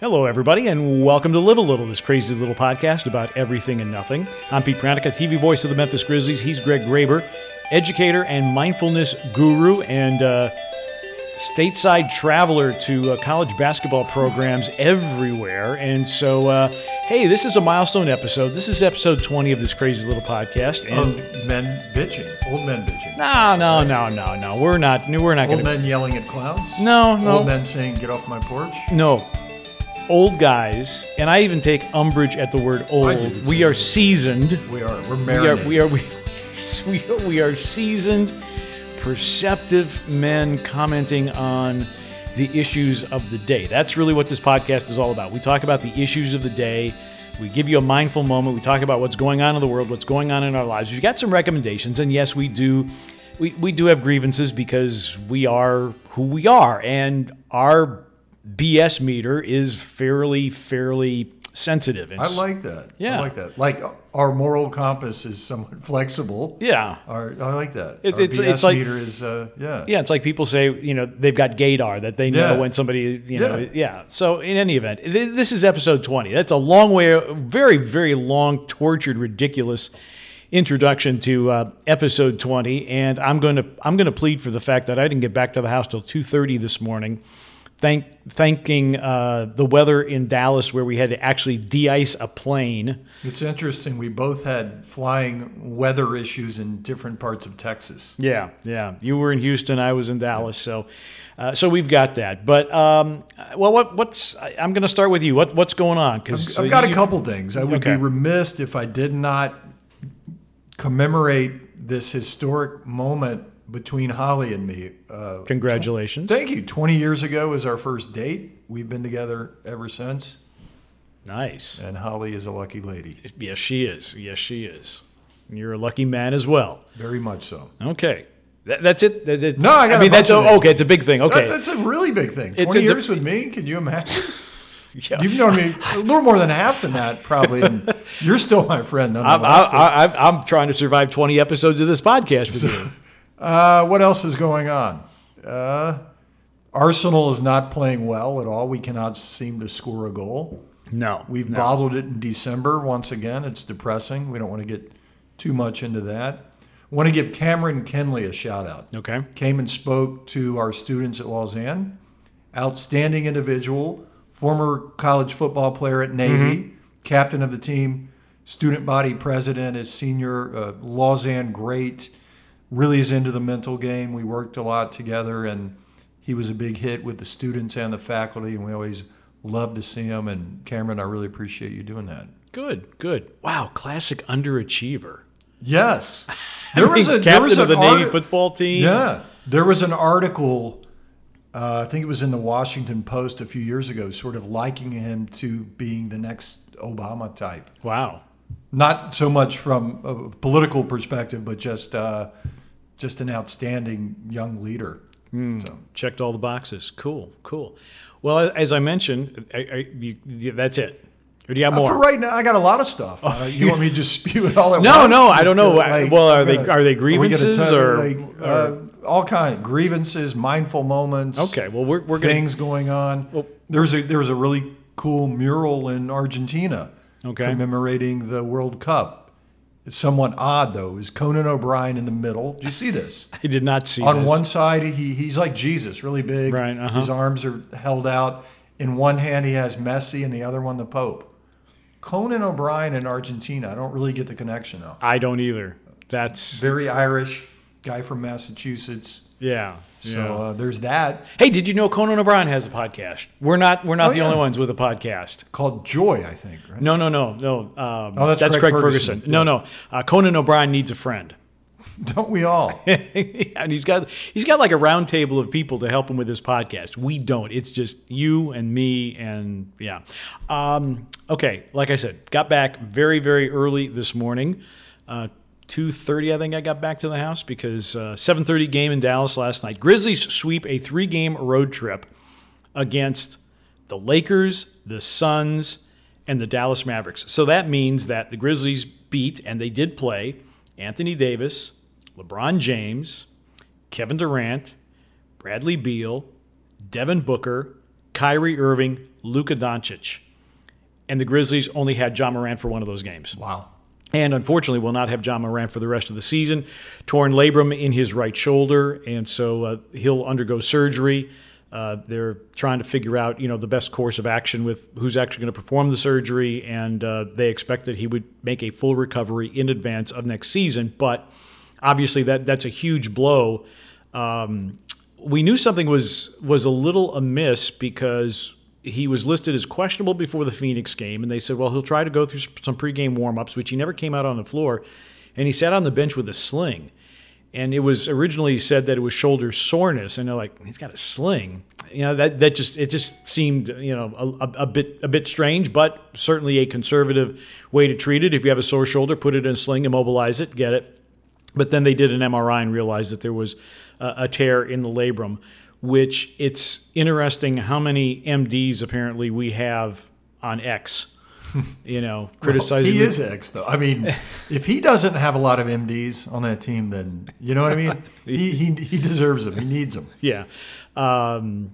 Hello, everybody, and welcome to Live a Little, this crazy little podcast about everything and nothing. I'm Pete Pranica, TV voice of the Memphis Grizzlies. He's Greg Graber, educator and mindfulness guru, and uh, stateside traveler to uh, college basketball programs everywhere. And so, uh, hey, this is a milestone episode. This is episode 20 of this crazy little podcast. Of And men bitching, old men bitching. no, no, no, no, no, we're not. We're not going Old to. men yelling at clowns. No, no. Old men saying, "Get off my porch." No. Old guys, and I even take umbrage at the word old. We are seasoned. We are. We're We are, we are, we, we we are seasoned, perceptive men commenting on the issues of the day. That's really what this podcast is all about. We talk about the issues of the day. We give you a mindful moment. We talk about what's going on in the world, what's going on in our lives. We've got some recommendations, and yes, we do. We, we do have grievances because we are who we are, and our BS meter is fairly, fairly sensitive. And I like that. Yeah. I like that. Like our moral compass is somewhat flexible. yeah, Our, I like that. It- Our it's- BS it's like- meter is uh, yeah. Yeah, it's like people say, you know, they've got gaydar that they know Yeah. when somebody, you know, Yeah. yeah. So in any event, this is episode 20. That's a long way, very, very long, tortured, ridiculous introduction to uh, episode 20. And I'm going to, I'm going to plead for the fact that I didn't get back to the house till 2:30 this morning. Thank, thanking uh, the weather in Dallas, where we had to actually de-ice a plane. It's interesting. We both had flying weather issues in different parts of Texas. Yeah, yeah. You were in Houston, I was in Dallas, so uh, so we've got that. But um, well, what what's I'm going to start with you. What what's going on? Because I've got a couple things. I would Okay. be remiss if I did not commemorate this historic moment between Holly and me. Uh, Congratulations. Thank you. 20 years ago was our first date. We've been together ever since, Nice. and Holly is a lucky lady. Yes, she is. Yes, she is. And You're a lucky man as well. Very much so. Okay. That, that's it. That- that- No, I got a mean, that's things. okay. It's a big thing. Okay. That's, that's a really big thing. 20 It's- it's a- years with me? Can you imagine? Yeah. You've known me a little more than half than that, probably. And you're still my friend, I'm. I, I, I'm trying to survive 20 episodes of this podcast with you. Uh, what else is going on? Uh, Arsenal is not playing well at all. We cannot seem to score a goal. No. We've no. bottled it in December once again. It's depressing. We don't want to get too much into that. I want to give Cameron Kenley a shout out. Okay. Came and spoke to our students at Lausanne. Outstanding individual, former college football player at Navy, captain of the team, student body president, is senior uh, Lausanne great. Really is into the mental game. We worked a lot together, and he was a big hit with the students and the faculty, and we always love to see him. And Cameron, I really appreciate you doing that. Good. Good. Wow. Classic underachiever. Yes, there was a captain was of the Navy football team. Yeah, there was an article. Uh, I think it was in the Washington Post a few years ago, sort of liking him to being the next Obama type. Wow. Not so much from a political perspective, but just uh, just an outstanding young leader. So, checked all the boxes. Cool, cool. Well, as I mentioned, I, I, you, that's it. Or do you have uh, more? for right now, I got a lot of stuff. Uh, you want me to just spew it all at No, once? no, I don't know. uh, Well, are I'm they- gonna- are they grievances tell- or- like, uh, all kind grievances, mindful moments? Okay, well, we're, we're going things going on. Well- there was a there was a really cool mural in Argentina Okay. commemorating the World Cup. It's somewhat odd though. Is Conan O'Brien in the middle? Do you see this? I did not see On this. one side, he he's like Jesus, really big. Right, uh-huh. His arms are held out. In one hand, he has Messi, and the other one, the Pope. Conan O'Brien in Argentina. I don't really get the connection though. I don't either. That's Very Irish guy from Massachusetts. Yeah. So yeah. uh, there's that hey, did you know Conan O'Brien has a podcast? We're not we're not Oh, the yeah. only ones with a podcast. called Joy, I think. Right? No, no, no, no. Um, Oh, that's Craig Craig Ferguson. Ferguson. No, no. Uh, Conan O'Brien needs a friend. Don't we all? and he's got he's got like a round table of people to help him with his podcast. We don't. It's just you and me and yeah. Um, okay, like I said, got back very very early this morning. Uh, 2:30 I think I got back to the house because uh, 7:30 game in Dallas last night. Grizzlies sweep a three-game road trip against the Lakers, the Suns, and the Dallas Mavericks. So that means that the Grizzlies beat, and they did play, Anthony Davis, LeBron James, Kevin Durant, Bradley Beal, Devin Booker, Kyrie Irving, Luka Doncic, and the Grizzlies only had Ja Morant for one of those games. Wow. And unfortunately, will not have Ja Morant for the rest of the season. Torn labrum in his right shoulder, and so uh, he'll undergo surgery. Uh, they're trying to figure out, you know, the best course of action with who's actually going to perform the surgery, and uh, they expect that he would make a full recovery in advance of next season. But obviously, that that's a huge blow. Um, we knew something was was a little amiss because he was listed as questionable before the Phoenix game, and they said, well, he'll try to go through some pregame warmups, which he never came out on the floor, and he sat on the bench with a sling. And it was originally said that it was shoulder soreness, and they're like, he's got a sling. You know that that just it just seemed you know a, a bit a bit strange, but certainly a conservative way to treat it. If you have a sore shoulder, put it in a sling, immobilize it, get it. But then they did an MRI and realized that there was a, a tear in the labrum which it's interesting how many MDs apparently we have on X. You know, criticizing. Well, he is X though. I mean, if he doesn't have a lot of MDs on that team, then you know what I mean. he he, he deserves them. He needs them. Yeah. Um,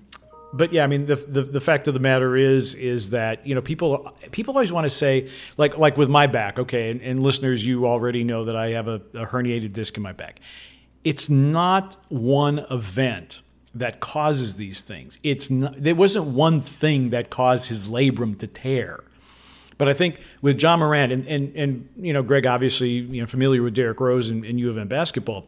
but yeah, I mean the, the, the fact of the matter is is that you know people people always want to say like like with my back, okay, and, and listeners, you already know that I have a, a herniated disc in my back. It's not one event that causes these things. It's not, there wasn't one thing that caused his labrum to tear. But I think with Ja Morant and, and, and you know, Greg, obviously, you know, familiar with Derrick Rose and, and U of M basketball,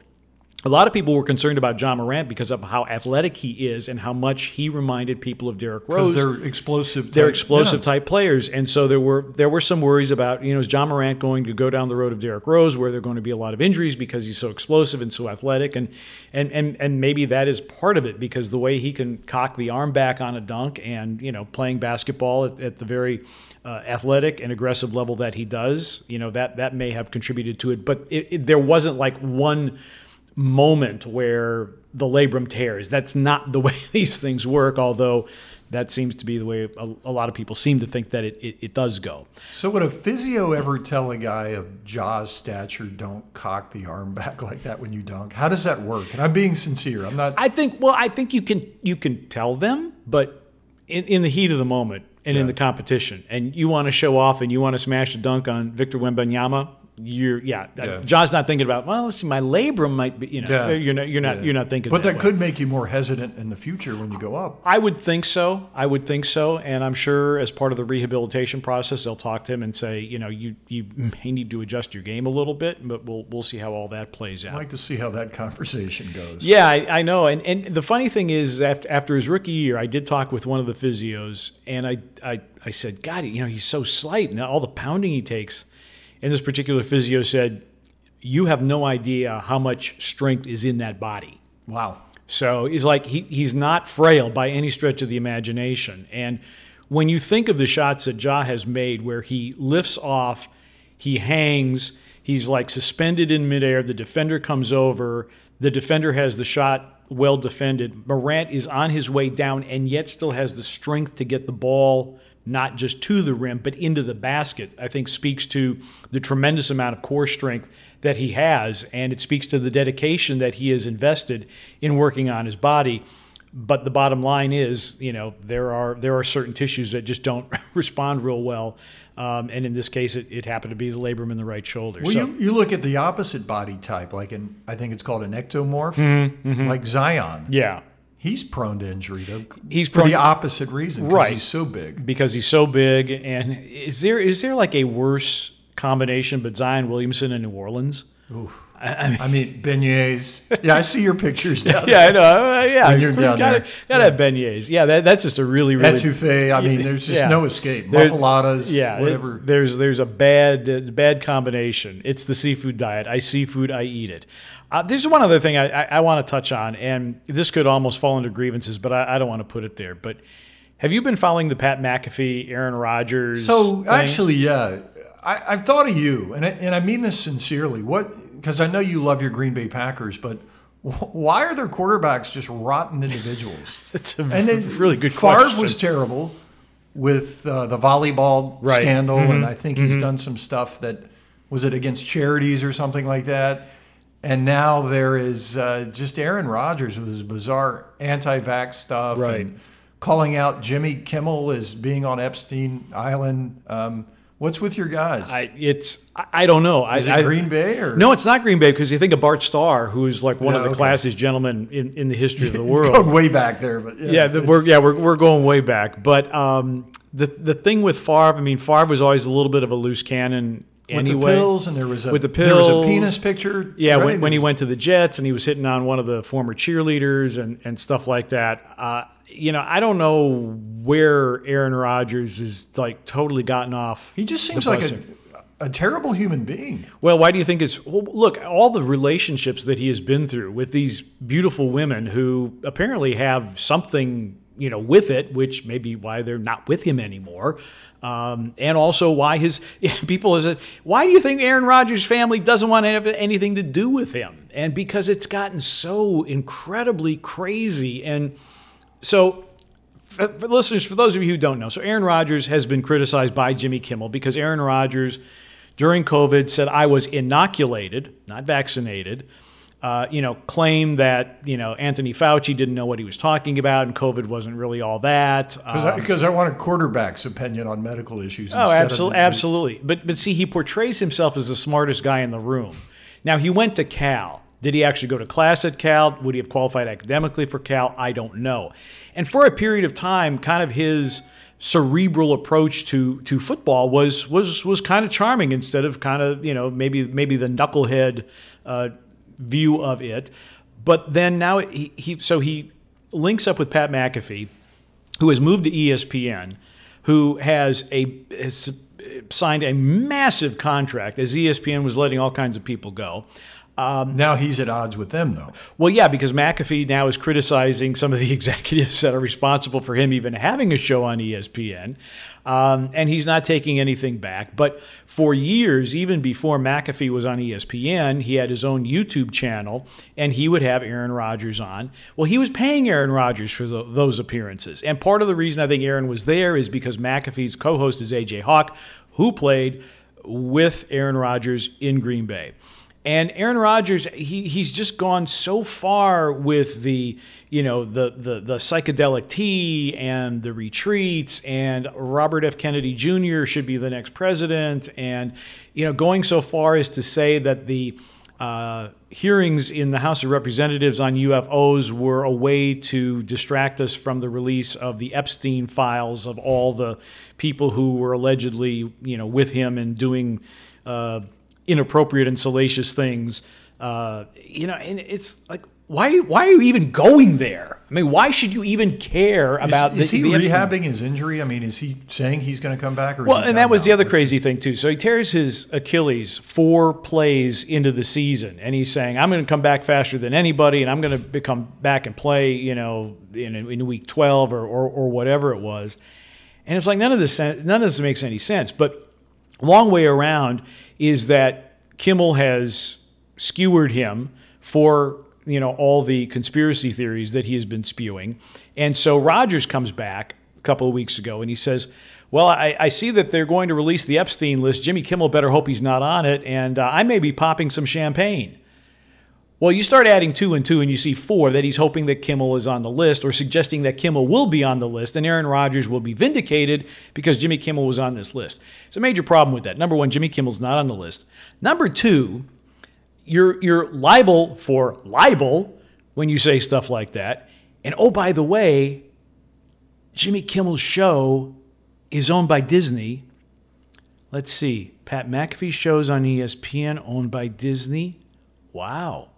a lot of people were concerned about Ja Morant because of how athletic he is and how much he reminded people of Derrick Rose. Because they're explosive. Type, they're explosive yeah. type players, and so there were there were some worries about you know is Ja Morant going to go down the road of Derrick Rose where there are going to be a lot of injuries because he's so explosive and so athletic, and and and and maybe that is part of it because the way he can cock the arm back on a dunk and you know playing basketball at, at the very uh, athletic and aggressive level that he does, you know that that may have contributed to it, but it, it, there wasn't like one moment where the labrum tears. That's not the way these things work, although that seems to be the way a, a lot of people seem to think that it, it, it, does go. So, would a physio ever tell a guy of Ja's stature, don't cock the arm back like that when you dunk? How does that work? And I'm being sincere. I'm not. I think. Well, I think you can you can tell them, but in, in the heat of the moment and yeah. in the competition, and you want to show off and you want to smash a dunk on Victor Wembanyama, you're yeah, yeah. Ja's not thinking about well let's see my labrum might be you know yeah. you're not you're not yeah. you're not thinking but that, that could make you more hesitant in the future when you go up I would think so I would think so and I'm sure as part of the rehabilitation process they'll talk to him and say you know you you may need to adjust your game a little bit but we'll we'll see how all that plays out I'd like to see how that conversation goes yeah I, I know and and the funny thing is after, after his rookie year I did talk with one of the physios and I I, I said God you know he's so slight and all the pounding he takes and this particular physio said, You have no idea how much strength is in that body. Wow. So he's like, he, he's not frail by any stretch of the imagination. And when you think of the shots that Ja has made, where he lifts off, he hangs, he's like suspended in midair, the defender comes over, the defender has the shot well defended. Morant is on his way down and yet still has the strength to get the ball not just to the rim, but into the basket, I think speaks to the tremendous amount of core strength that he has. And it speaks to the dedication that he has invested in working on his body. But the bottom line is, you know, there are there are certain tissues that just don't respond real well, um, and in this case, it, it, happened to be the labrum in the right shoulder. Well, so, you, you look at the opposite body type, like an I think it's called an ectomorph, mm-hmm, mm-hmm. like Zion. Yeah, He's prone to injury though. He's for the opposite reason, right? He's so big. Because he's so big, and is there is there like a worse combination but Zion Williamson in New Orleans? Oof. I mean, I mean, beignets. Yeah, I see your pictures down yeah, there. Yeah, I know. Uh, yeah, when you're down gotta, there. Gotta yeah. have beignets. Yeah, that, that's just a really, really etouffee. I mean, there's just yeah. no escape. Muffulettas. Yeah, whatever. It, there's there's a bad uh, bad combination. It's the seafood diet. I seafood. I eat it. Uh, there's one other thing I, I, I want to touch on, and this could almost fall into grievances, but I, I don't want to put it there. But have you been following the Pat McAfee, Aaron Rodgers? So thing? actually, yeah, I, have thought of you, and I, and I mean this sincerely. What? Because I know you love your Green Bay Packers, but why are their quarterbacks just rotten individuals? That's a and then really good Favre question. was terrible with uh, the volleyball right. scandal, mm-hmm. and I think mm-hmm. he's done some stuff that was it against charities or something like that. And now there is uh, just Aaron Rodgers with his bizarre anti-vax stuff. Right. And calling out Jimmy Kimmel as being on Epstein Island. Um, what's with your guys? I, it's I, don't know. Is I, it I- Green Bay or No, it's not Green Bay because you think of Bart Starr, who's like one Yeah, of the okay. classiest gentlemen in, in the history of the Going world. way back there? But yeah, yeah, the, we're yeah we're, we're going way back. But um, the the thing with Favre, I mean, Favre was always a little bit of a loose cannon with the pills, and there was a With the there was a penis picture. Yeah, right? when, when he went to the Jets and he was hitting on one of the former cheerleaders and, and stuff like that. Uh, you know, I don't know where Aaron Rodgers is like totally gotten off. he just seems like a, a terrible human being. Well, why do you think it's well, look all the relationships that he has been through with these beautiful women who apparently have something you know with it, which may be why they're not with him anymore, um, and also why his people is it. why do you think Aaron Rodgers' family doesn't want to have anything to do with him? And because it's gotten so incredibly crazy and so for, for listeners, for those of you who don't know, so Aaron Rodgers has been criticized by Jimmy Kimmel because Aaron Rodgers, during COVID, said I was inoculated, not vaccinated. Uh, you know, claim that you know Anthony Fauci didn't know what he was talking about, and COVID wasn't really all that. Because I, want a quarterback's opinion on medical issues. Oh, absolutely, absolutely. But but see, he portrays himself as the smartest guy in the room. Now he went to Cal. Did he actually go to class at Cal? Would he have qualified academically for Cal? I don't know. And for a period of time, kind of his cerebral approach to to football was was was kind of charming instead of kind of you know maybe maybe the knucklehead uh, view of it. But then now he, he so he links up with Pat McAfee who has moved to ESPN, who has a has signed a massive contract as ESPN was letting all kinds of people go. Now he's at odds with them, though. Well, yeah, because McAfee now is criticizing some of the executives that are responsible for him even having a show on ESPN. Um, and he's not taking anything back. But for years, even before McAfee was on ESPN, he had his own YouTube channel and he would have Aaron Rodgers on. Well, he was paying Aaron Rodgers for tho- those appearances. And part of the reason I think Aaron was there is because McAfee's co host is AJ Hawk, who played with Aaron Rodgers in Green Bay. And Aaron Rodgers, he, he's just gone so far with the, you know, the, the the psychedelic tea and the retreats, and Robert F. Kennedy Jr. should be the next president, and you know, going so far as to say that the uh, hearings in the House of Representatives on UFOs were a way to distract us from the release of the Epstein files of all the people who were allegedly, you know, with him and doing. Uh, inappropriate and salacious things. Uh, you know, and it's like, why? Why are you even going there? I mean, why should you even care about? Is, is the, he the rehabbing his injury? I mean, is he saying he's going to come back? Well, and that was the other crazy thing too. So he tears his Achilles four plays into the season, and he's saying, "I'm going to come back faster than anybody, and I'm going to become back and play, you know, in, in week 12 or, or or whatever it was." And it's like none of this none of this makes any sense. But long way around is that Kimmel has skewered him for you know all the conspiracy theories that he has been spewing, and so Rodgers comes back a couple of weeks ago and he says. Well, I, I see that they're going to release the Epstein list. Jimmy Kimmel better hope he's not on it, and uh, I may be popping some champagne. Well, you start adding two and two, and you see four that he's hoping that Kimmel is on the list, or suggesting that Kimmel will be on the list, and Aaron Rodgers will be vindicated because Jimmy Kimmel was on this list. It's a major problem with that. Number one, Jimmy Kimmel's not on the list. Number two, you're you're liable for libel when you say stuff like that. And oh, by the way, Jimmy Kimmel's show is owned by Disney. Let's see. Pat McAfee's show's on ESPN, owned by Disney. Wow.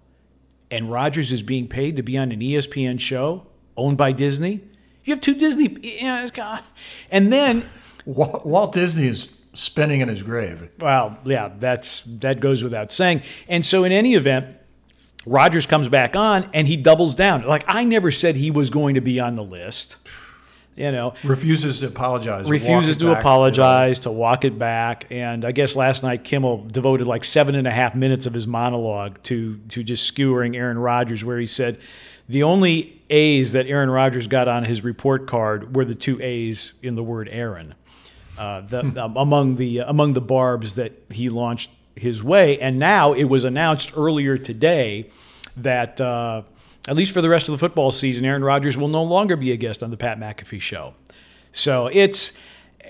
And Rodgers is being paid to be on an ESPN show owned by Disney. You have two Disney, you know, it's got- and then Walt, Walt Disney is spinning in his grave. Well, yeah, that's that goes without saying. And so, in any event, Rodgers comes back on and he doubles down. Like I never said he was going to be on the list. You know, Refuses to apologize. refuses to back, apologize, to walk it back. And I guess last night Kimmel devoted like seven and a half minutes of his monologue to to just skewering Aaron Rodgers, where he said the only A's that Aaron Rodgers got on his report card were the two A's in the word Aaron. Uh, the, um, among the among the barbs that he launched his way, and now it was announced earlier today that uh, at least for the rest of the football season, Aaron Rodgers will no longer be a guest on the Pat McAfee show. So it's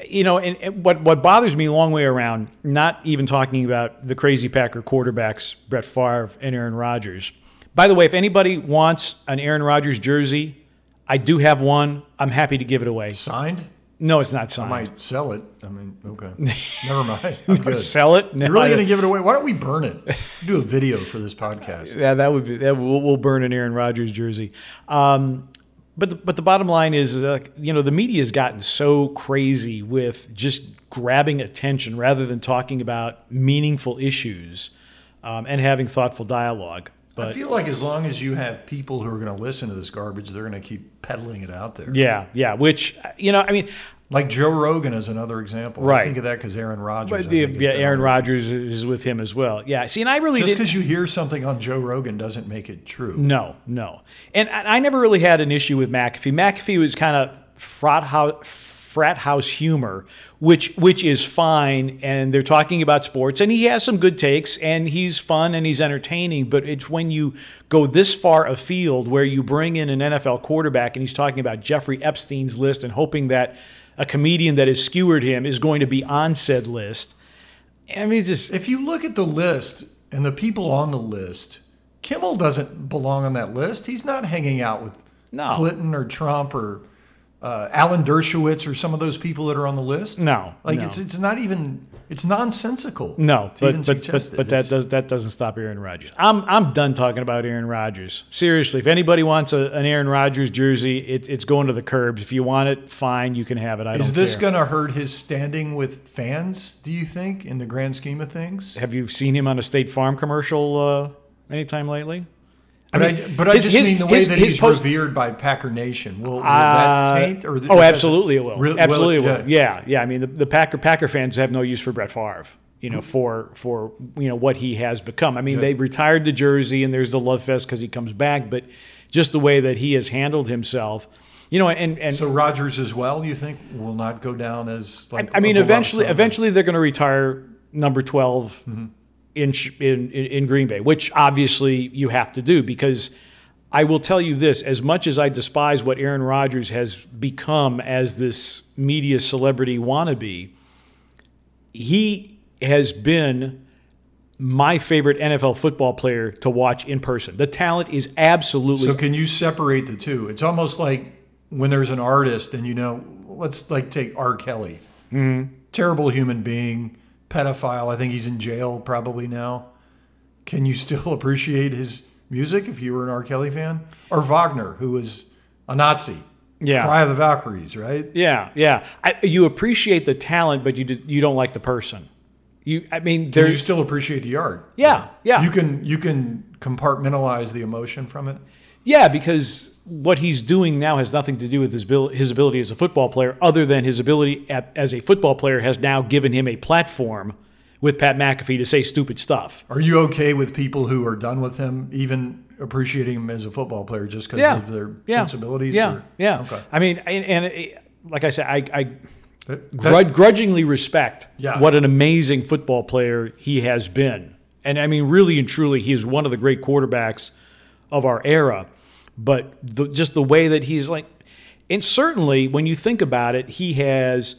you know, and, what what bothers me a long way around, not even talking about the crazy Packer quarterbacks, Brett Favre and Aaron Rodgers. By the way, if anybody wants an Aaron Rodgers jersey, I do have one. I'm happy to give it away. Signed? No, it's not I signed. might sell it. I mean, okay. Never mind. I'm good. Sell it? No, You're really going to give it away? Why don't we burn it? Do a video for this podcast. Yeah, that would be that. We'll, we'll burn an Aaron Rodgers jersey. Um, but the, but the bottom line is, is uh, you know, the media has gotten so crazy with just grabbing attention rather than talking about meaningful issues um, and having thoughtful dialogue. I feel like as long as you have people who are going to listen to this garbage, they're going to keep peddling it out there. yeah, yeah. Which you know, I mean, Like Joe Rogan is another example. Right. I think of that because Aaron Rodgers. But the, yeah, Aaron. Rodgers is with him as well. Yeah. See, and I really Just because you hear something on Joe Rogan doesn't make it true. No, no. And I I never really had an issue with McAfee. McAfee was kind of frat house, frat house humor, which which is fine. And they're talking about sports, and he has some good takes, and he's fun and he's entertaining. But it's when you go this far afield, where you bring in an NFL quarterback, and he's talking about Jeffrey Epstein's list, and hoping that a comedian that has skewered him is going to be on said list. I mean, just If you look at the list and the people on the list, Kimmel doesn't belong on that list. He's not hanging out with No. Clinton or Trump or uh, Alan Dershowitz or some of those people that are on the list. no, Like no. it's it's not even it's nonsensical. No, to even but but, suggest but, but that does that doesn't stop Aaron Rodgers. I'm I'm done talking about Aaron Rodgers. Seriously, if anybody wants a, an Aaron Rodgers jersey, it, it's going to the curbs. If you want it, fine, you can have it. I Is this going to hurt his standing with fans? Do you think, in the grand scheme of things? Have you seen him on a State Farm commercial uh, anytime lately? But I, mean, but I his- just his- mean the way his- that he's post- revered by Packer Nation. Will, will Uh, that taint? Or oh, absolutely it will. Will- will absolutely it will. yeah. Yeah, yeah. I mean, the, the Packer Packer fans have no use for Brett Favre. You know, for for you know what he has become. I mean, Yeah. they retired the jersey, and there's the love fest because he comes back. But just the way that he has handled himself, you know, and and So Rodgers as well, you think, will not go down as like. I mean, eventually, eventually they're going to retire number 12 in, sh- in in in Green Bay, which obviously you have to do because I will tell you this: as much as I despise what Aaron Rodgers has become as this media celebrity wannabe, he has been my favorite NFL football player to watch in person. The talent is absolutely So can you separate the two? It's almost like when there's an artist, and you know, let's like take R. Kelly, Mm-hmm. terrible human being, pedophile. I think he's in jail probably now. Can you still appreciate his music if you were an R. Kelly fan? Or Wagner, who was a Nazi. Yeah. Cry of the Valkyries, right? Yeah, yeah. I, you appreciate the talent, but you d- you don't like the person. You, I mean, Can you still appreciate the art? Yeah, yeah. You can you can compartmentalize the emotion from it. Yeah, because what he's doing now has nothing to do with his abil- his ability as a football player, other than his ability at, as a football player has now given him a platform with Pat McAfee to say stupid stuff. Are you okay with people who are done with him, even appreciating him as a football player just because Yeah, of their yeah, sensibilities? Yeah, or- yeah. Okay. I mean, and, and it, like I said, I, I that- grud- grudgingly respect Yeah. what an amazing football player he has been. And I mean, really and truly, he is one of the great quarterbacks of our era. But the, just the way that he's like, and certainly when you think about it, he has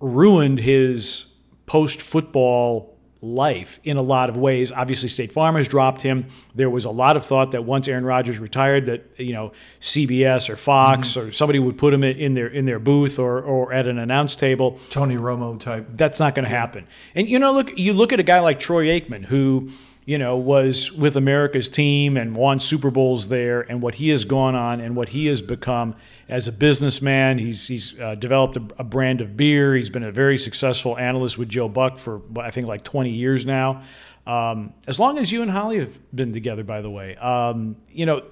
ruined his post football life in a lot of ways. Obviously, State Farm has dropped him. There was a lot of thought that once Aaron Rodgers retired, that you know CBS or Fox mm-hmm. or somebody would put him in their in their booth or or at an announce table. Tony Romo type. That's not going to happen. And you know, look, you look at a guy like Troy Aikman, who you know was with America's team and won Super Bowls there, and what he has gone on and what he has become as a businessman. He's he's uh, developed a, a brand of beer. He's been a very successful analyst with Joe Buck for I think like 20 years now. Um, as long as you and Holly have been together, by the way, um, you know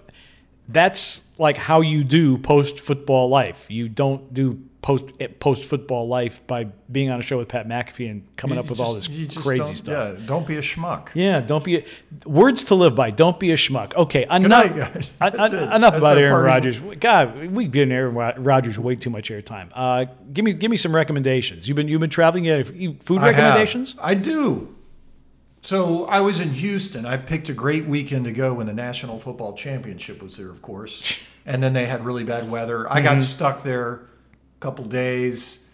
that's like how you do post football life. You don't do post post football life by being on a show with Pat McAfee and coming You up with all this crazy stuff. Yeah, don't be a schmuck. Yeah, don't be a, words to live by. Don't be a schmuck. Okay, enough. night, That's it. enough That's about Aaron. Rodgers. God, we've given Aaron Rodgers way too much airtime. Uh, give me give me some recommendations. You've been you've been traveling yet? Food I have. recommendations? I do. So I was in Houston. I picked a great weekend to go when the National Football Championship was there, of course. And then they had really bad weather. I Mm-hmm. got stuck there couple days.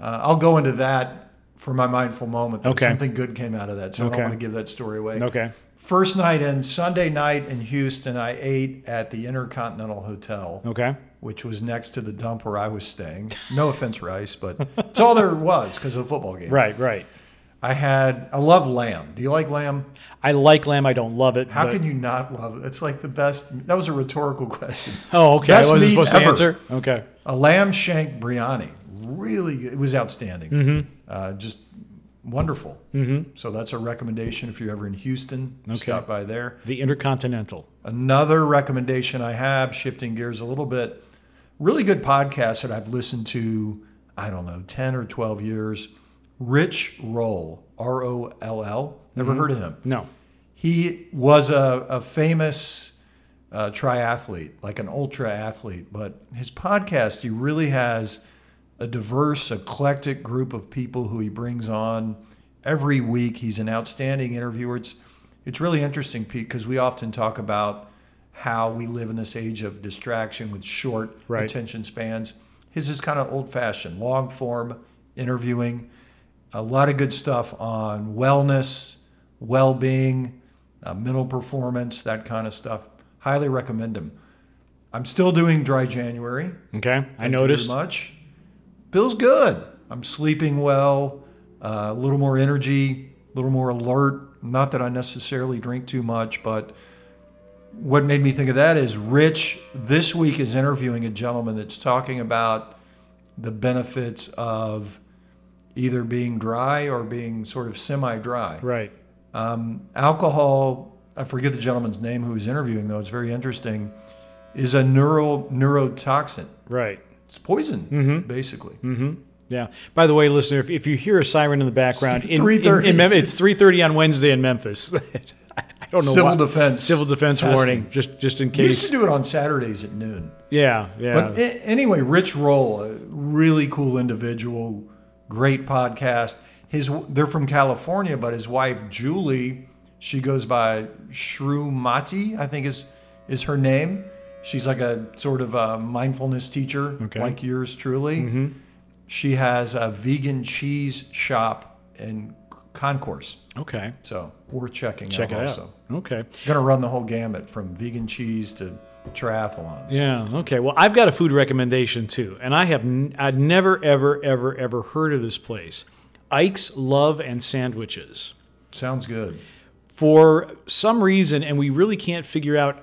Uh, I'll go into that for my mindful moment. Okay. Something good came out of that, so I don't want to give that story away. Okay. First night in, Sunday night in Houston, I ate at the Intercontinental Hotel, Okay. which was next to the dump where I was staying. No offense, Rice, but it's all there was because of the football game. Right. Right. I had, I love lamb. Do you like lamb? I like lamb. I don't love it. How but- can you not love it? It's like the best. That was a rhetorical question. Oh, okay. Best I wasn't supposed to ever. answer. Okay. A lamb shank biryani, really, it was outstanding. Mm-hmm. Uh, just wonderful. Mm-hmm. So that's a recommendation if you're ever in Houston. Okay. Stop by there. The Intercontinental. Another recommendation I have, shifting gears a little bit, really good podcast that I've listened to. I don't know, ten or twelve years. Rich Roll, R O L L. Never heard of him. No. He was a, a famous uh, triathlete, like an ultra athlete, but his podcast, he really has a diverse, eclectic group of people who he brings on every week. He's an outstanding interviewer. It's, it's really interesting, Pete, because we often talk about how we live in this age of distraction with short Right. attention spans. His is kind of old fashioned, long form interviewing a lot of good stuff on wellness, well being, uh, mental performance, that kind of stuff. Highly recommend them. I'm still doing dry January. Okay. I Thank you noticed. much. Feels good. I'm sleeping well, uh, a little more energy, a little more alert. Not that I necessarily drink too much, but what made me think of that is Rich this week is interviewing a gentleman that's talking about the benefits of either being dry or being sort of semi dry. Right. Um, alcohol, I forget the gentleman's name who was interviewing, though, it's very interesting, is a neuro, neurotoxin. Right. It's poison, basically. Yeah. By the way, listener, if, if you hear a siren in the background, in, in, 3:30. in Mem- it's three thirty on Wednesday in Memphis. I don't know. Civil why. defense. Civil defense testing. warning, just just in case. We used to do it on Saturdays at noon. Yeah. Yeah. But anyway, Rich Roll, a really cool individual, great podcast. His they're from California, but his wife Julie, she goes by SriMati, I think is is her name. She's like a sort of a mindfulness teacher, Okay. Mm-hmm. like yours truly. She has a vegan cheese shop in Concourse, okay. so worth checking Check it out. out. Okay. gonna run the whole gamut from vegan cheese to triathlons. Yeah. Okay. Well, I've got a food recommendation too, and I have n- I'd never ever ever ever heard of this place, Ike's Love and Sandwiches. Sounds good. for some reason, and we really can't figure out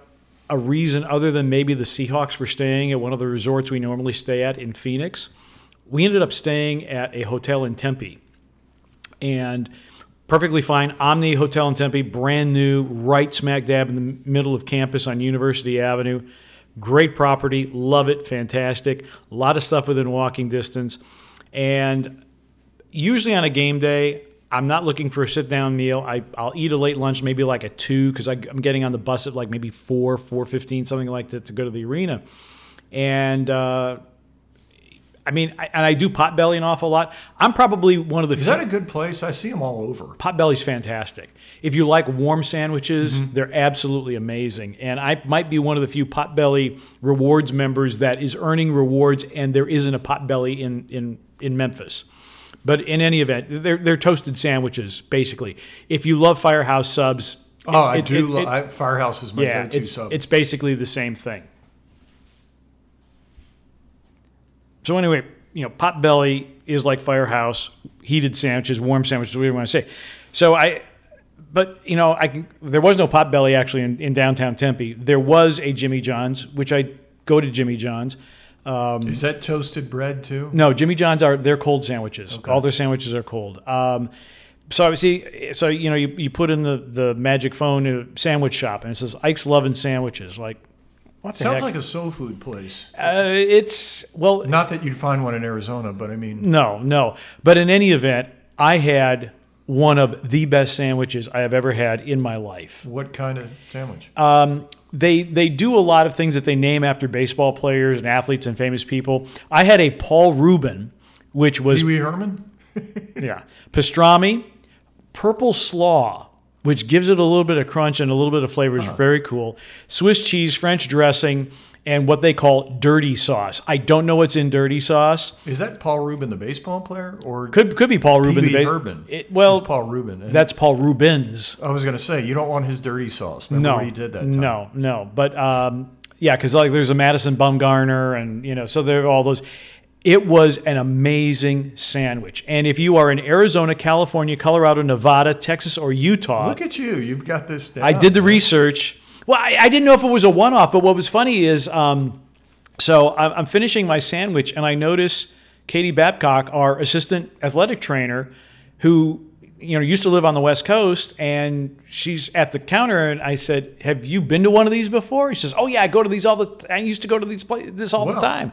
a reason other than maybe the Seahawks were staying at one of the resorts we normally stay at in Phoenix. We ended up staying at a hotel in Tempe, and perfectly fine. Omni Hotel in Tempe, brand new, right smack dab in the middle of campus on University Avenue. Great property, love it, fantastic. A lot of stuff within walking distance, and usually on a game day, I'm not looking for a sit down meal. I, I'll eat a late lunch, maybe like at two, because I'm getting on the bus at like maybe four, four fifteen, something like that, to go to the arena. And uh, I mean, I, and I do Potbelly an awful lot. I'm probably one of the few Is that a good place? I see them all over. Potbelly's fantastic. If you like warm sandwiches, Mm-hmm. they're absolutely amazing. And I might be one of the few Potbelly rewards members that is earning rewards, and there isn't a Potbelly in in in Memphis. But in any event, they're they're toasted sandwiches basically. If you love Firehouse subs, Oh, I do. it- lo- it- I, Firehouse is my yeah, go-to it's sub. it's basically the same thing. So anyway, you know, Potbelly is like Firehouse, heated sandwiches, warm sandwiches, whatever you want to say. So I, but you know, I can, there was no Potbelly actually in, in downtown Tempe. There was a Jimmy John's, which I go to Jimmy John's. Um, is that toasted bread too? no, Jimmy John's are they're cold sandwiches. Okay. All their sandwiches are cold. Um, so obviously, so you know, you, you put in the the magic phone sandwich shop, and it says Ike's Lovin' Sandwiches. Like, what Sounds heck? like a soul food place. uh, it's well, Not that you'd find one in Arizona, but I mean, no, no. But in any event, I had one of the best sandwiches I have ever had in my life. what kind of sandwich? Um, they they do a lot of things that they name after baseball players and athletes and famous people. I had a Paul Rubin, which was Pee Wee Herman? yeah pastrami, purple slaw, which gives it a little bit of crunch and a little bit of flavor. Uh-huh. Very cool. Swiss cheese, French dressing, and what they call dirty sauce. I don't know what's in dirty sauce. Is that Paul Rubin, the baseball player, or Could could be Paul Rubin. The ba- Urban? It, well, Paul Rubin. And that's Paul Rubens. I was going to say you don't want his dirty sauce. Remember no, what he did that time? No, no. But um, yeah, because like there's a Madison Bumgarner, and you know, so there are all those. It was an amazing sandwich, and if you are in Arizona, California, Colorado, Nevada, Texas, or Utah, Look at you. You've got this down. I did the research. Well, I, I didn't know if it was a one-off, but what was funny is, um, so I'm, I'm finishing my sandwich, and I notice Katie Babcock, our assistant athletic trainer, who you know used to live on the West Coast, and she's at the counter, and I said, "Have you been to one of these before?" She says, "Oh yeah, I go to these all the. I used to go to these pla- this all the time."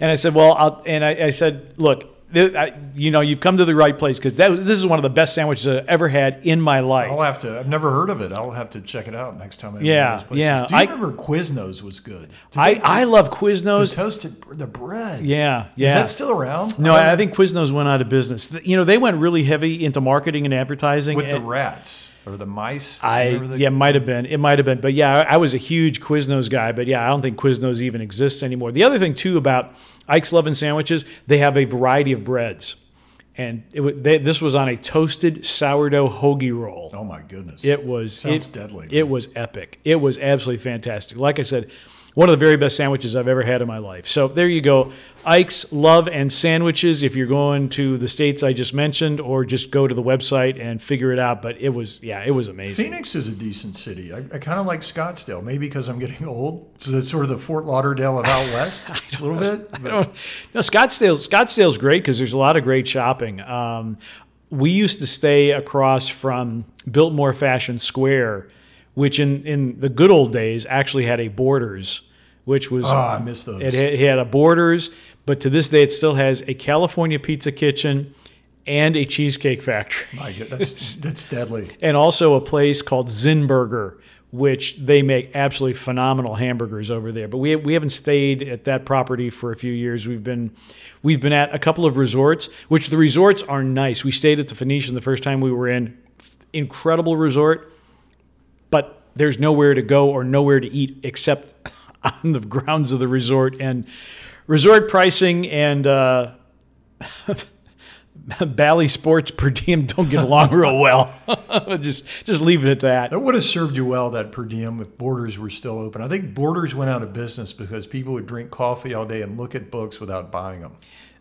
And I said, "Well," I'll, and I, I said, "Look." You know, you've come to the right place because this is one of the best sandwiches I've ever had in my life. I'll have to. I've never heard of it. I'll have to check it out next time. I Yeah, yeah. Do you I- remember Quiznos was good? Did I, they- I love the Quiznos. toasted the bread. Yeah, yeah. Is that still around? no, I I, I think Quiznos went out of business. You know, they went really heavy into marketing and advertising. with the rats or the mice. I the- yeah, might have been. It might have been. But yeah, I, I was a huge Quiznos guy. But yeah, I don't think Quiznos even exists anymore. The other thing too about Ike's Love and Sandwiches, they have a variety of breads, and it, they, this was on a toasted sourdough hoagie roll. Oh my goodness! It was Sounds it, deadly. It was epic. It was absolutely fantastic. Like I said, one of the very best sandwiches I've ever had in my life. So there you go. Ike's Love and Sandwiches. If you're going to the states I just mentioned, or just go to the website and figure it out. But it was yeah, it was amazing. Phoenix is a decent city. I, I kind of like Scottsdale, maybe because I'm getting old. So it's sort of the Fort Lauderdale of out west, a little bit. No, Scottsdale. Scottsdale's great because there's a lot of great shopping. Um, we used to stay across from Biltmore Fashion Square, which in, in the good old days actually had a Borders, which was Oh, I miss those. It had, it had a Borders, but to this day it still has a California Pizza Kitchen and a cheesecake factory, my God, that's that's deadly. and also a place called Zinburger. Which they make absolutely phenomenal hamburgers over there, but we we haven't stayed at that property for a few years. We've been we've been at a couple of resorts, which the resorts are nice. We stayed at the Phoenician the first time we were in, incredible resort, but there's nowhere to go or nowhere to eat except on the grounds of the resort and resort pricing and uh, Bally Sports per diem don't get along real well. just just leave it at that. That would have served you well, that per diem, if Borders were still open. I think Borders went out of business because people would drink coffee all day and look at books without buying them.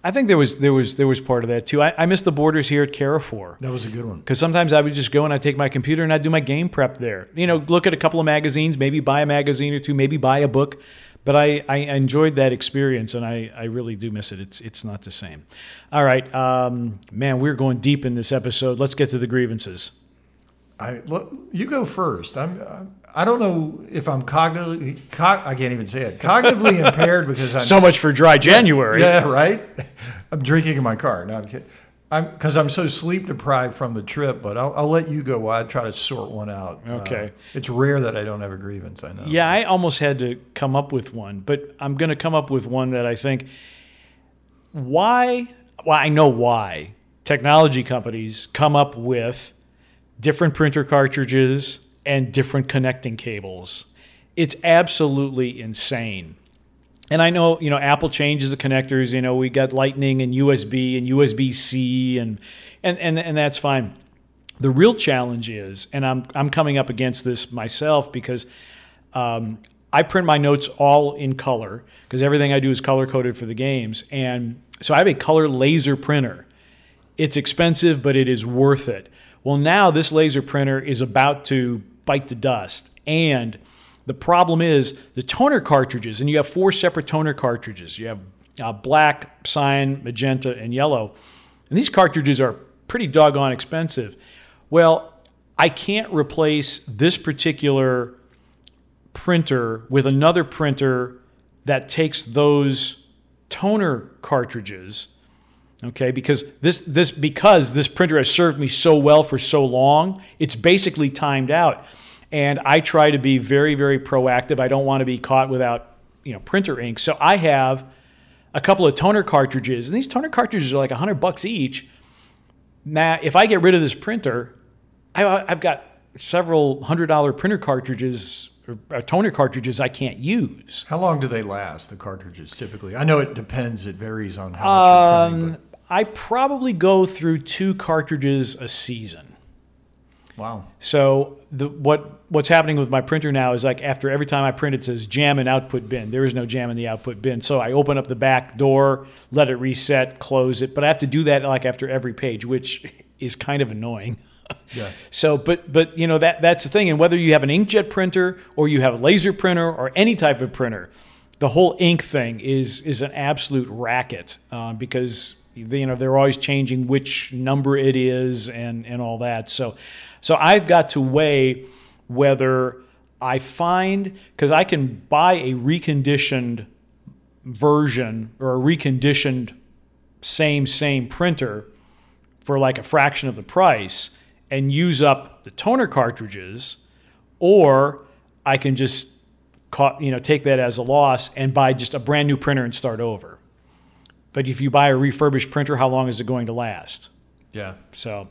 I think there was there was there was part of that too. I, I miss the borders here at Carrefour. That was a good one. Because sometimes I would just go and I'd take my computer and I'd do my game prep there. You know, look at a couple of magazines, maybe buy a magazine or two, maybe buy a book. But I, I enjoyed that experience and I, I really do miss it. It's it's not the same. All right, um, man, we're going deep in this episode. Let's get to the grievances. I look, you go first. I'm. I'm I don't know if I'm cognitively. Co- I can't even say it. Cognitively impaired because I'm. So much for dry January. Yeah, right. I'm drinking in my car. No, I'm kidding. I'm because I'm so sleep deprived from the trip. But I'll, I'll let you go while I try to sort one out. Uh, Okay. it's rare that I don't have a grievance. I know. Yeah, I almost had to come up with one, but I'm going to come up with one that I think why well I know why technology companies come up with different printer cartridges and different connecting cables. It's absolutely insane. And I know, you know, Apple changes the connectors, you know, we got lightning and USB and USB-C and and and, and that's fine. The real challenge is, and I'm I'm coming up against this myself because um, I print my notes all in color because everything I do is color coded for the games, and so I have a color laser printer. It's expensive, but it is worth it. Well, now this laser printer is about to bite the dust, and the problem is the toner cartridges, and you have four separate toner cartridges. You have uh, black, cyan, magenta, and yellow, and these cartridges are pretty doggone expensive. Well, I can't replace this particular printer with another printer that takes those toner cartridges okay because this this because this printer has served me so well for so long it's basically timed out and i try to be very very proactive i don't want to be caught without you know printer ink so i have a couple of toner cartridges and these toner cartridges are like 100 bucks each now if i get rid of this printer I, i've got several hundred dollar printer cartridges or uh, toner cartridges I can't use. How long do they last? The cartridges typically. I know it depends. It varies on how much you're printing. Um, I probably go through two cartridges a season. Wow. So the what what's happening with my printer now is like after every time I print it says jam in output bin. There is no jam in the output bin. So I open up the back door, let it reset, close it, but I have to do that like after every page, which is kind of annoying. Yeah. So, but but you know that that's the thing, and whether you have an inkjet printer or you have a laser printer or any type of printer, the whole ink thing is is an absolute racket uh, because you know they're always changing which number it is and and all that. So, so I've got to weigh whether I find because I can buy a reconditioned version or a reconditioned same same printer for like a fraction of the price and use up the toner cartridges or I can just you know take that as a loss and buy just a brand new printer and start over. But if you buy a refurbished printer, how long is it going to last? Yeah. So,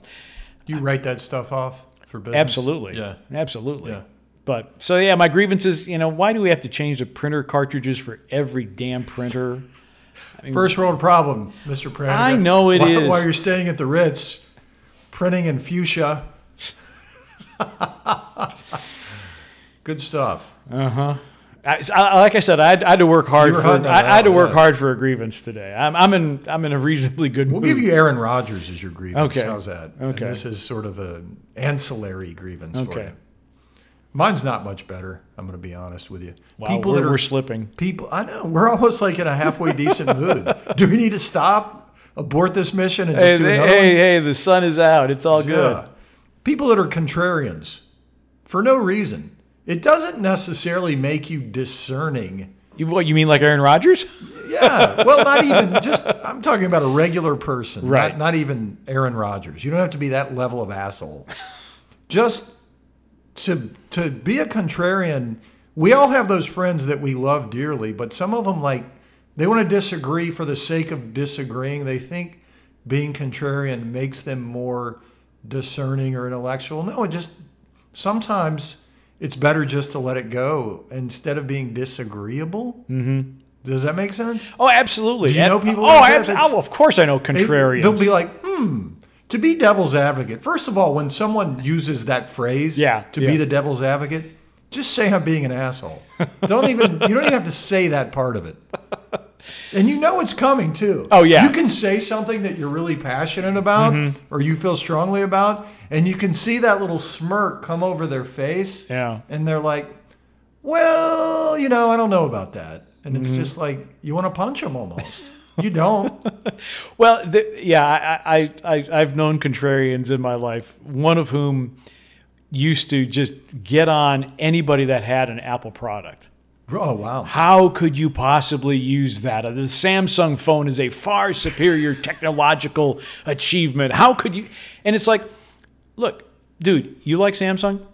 Do you write that stuff off for business? absolutely. Yeah. Absolutely. Yeah. But so yeah, my grievance is, you know, why do we have to change the printer cartridges for every damn printer? First world problem, Mr. Pratt. I know it while, is. While you're staying at the Ritz, printing in fuchsia. Good stuff. Uh-huh. I, I- like I said, I had, I had to work hard for. I, I had to work one, hard for a grievance today. I'm, I'm in. I'm in a reasonably good mood. We'll mood. give you Aaron Rodgers as your grievance. Okay. How's that? And Okay. this is sort of an ancillary grievance for you. Mine's not much better. I'm going to be honest with you. Wow, we're, we're slipping. people. I know we're almost like in a halfway decent mood. Do we need to stop, abort this mission, and just Hey, do hey, another hey, one? hey, the sun is out. It's all good. People that are contrarians for no reason. It doesn't necessarily make you discerning. You, what you mean, like Aaron Rodgers? Yeah. Well, not even just. I'm talking about a regular person, Right. Not, not even Aaron Rodgers. You don't have to be that level of asshole. Just to to be a contrarian. We all have those friends that we love dearly, but some of them like they want to disagree for the sake of disagreeing. They think being contrarian makes them more discerning or intellectual. No, it just sometimes it's better just to let it go instead of being disagreeable. Mm-hmm. Does that make sense? Oh, absolutely. Do you know people Oh, like oh, of course I know contrarians. They'll be like, hmm. To be devil's advocate, first of all, when someone uses that phrase, Yeah, to yeah. be the devil's advocate, just say I'm being an asshole. Don't even you don't even have to say that part of it. And you know it's coming too. Oh, yeah. Mm-hmm. You can say something that you're really passionate about or you feel strongly about, and you can see that little smirk come over their face. Yeah. And they're like, Well, you know, I don't know about that. And Mm-hmm. it's just like you want to punch them almost. you don't. Well, the, yeah, I, I, I, I've known contrarians in my life, one of whom used to just get on anybody that had an Apple product. Oh wow. How could you possibly use that? The Samsung phone is a far superior technological achievement. How could you? And it's like, look, dude, you like Samsung?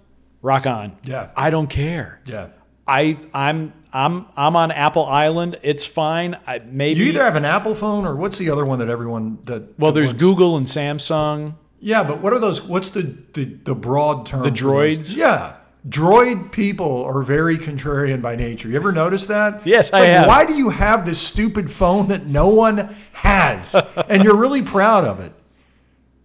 Rock on. Yeah. I don't care. Yeah. I I'm I'm I'm on Apple Island. It's fine. I maybe You either have an Apple phone or what's the other one that everyone that well, that there's wants- Google and Samsung. Yeah, but what are those? What's the the, the broad term? The droids? Yeah, droid people are very contrarian by nature. You ever notice that? Yes, It's I like, have. Why do you have this stupid phone that no one has, and you're really proud of it?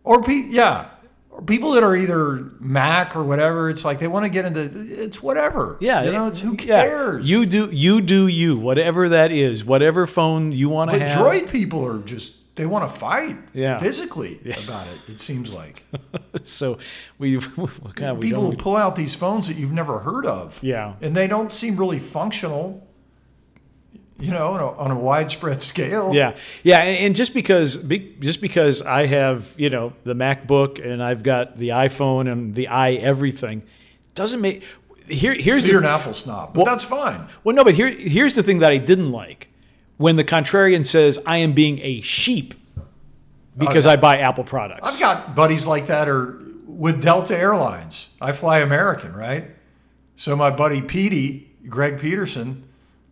Or pe- yeah, or people that are either Mac or whatever. It's like they want to get into it's whatever. Yeah, you know, it's who yeah. cares? You do you do you whatever that is, whatever phone you want to But have. droid people are just they want to fight Yeah. physically about it. It seems like So we God, we people pull out these phones that you've never heard of. Yeah. and they don't seem really functional. You know, on a, on a widespread scale. Yeah, yeah, and, and just because be, just because I have you know the MacBook and I've got the iPhone and the i everything doesn't make here here's so the, you're an Apple snob, but Well- that's fine. Well, no, but here, here's the thing that I didn't like when the contrarian says I am being a sheep because I buy Apple products. I've got buddies like that or with Delta Airlines. I fly American, right? So my buddy Petey, Greg Peterson,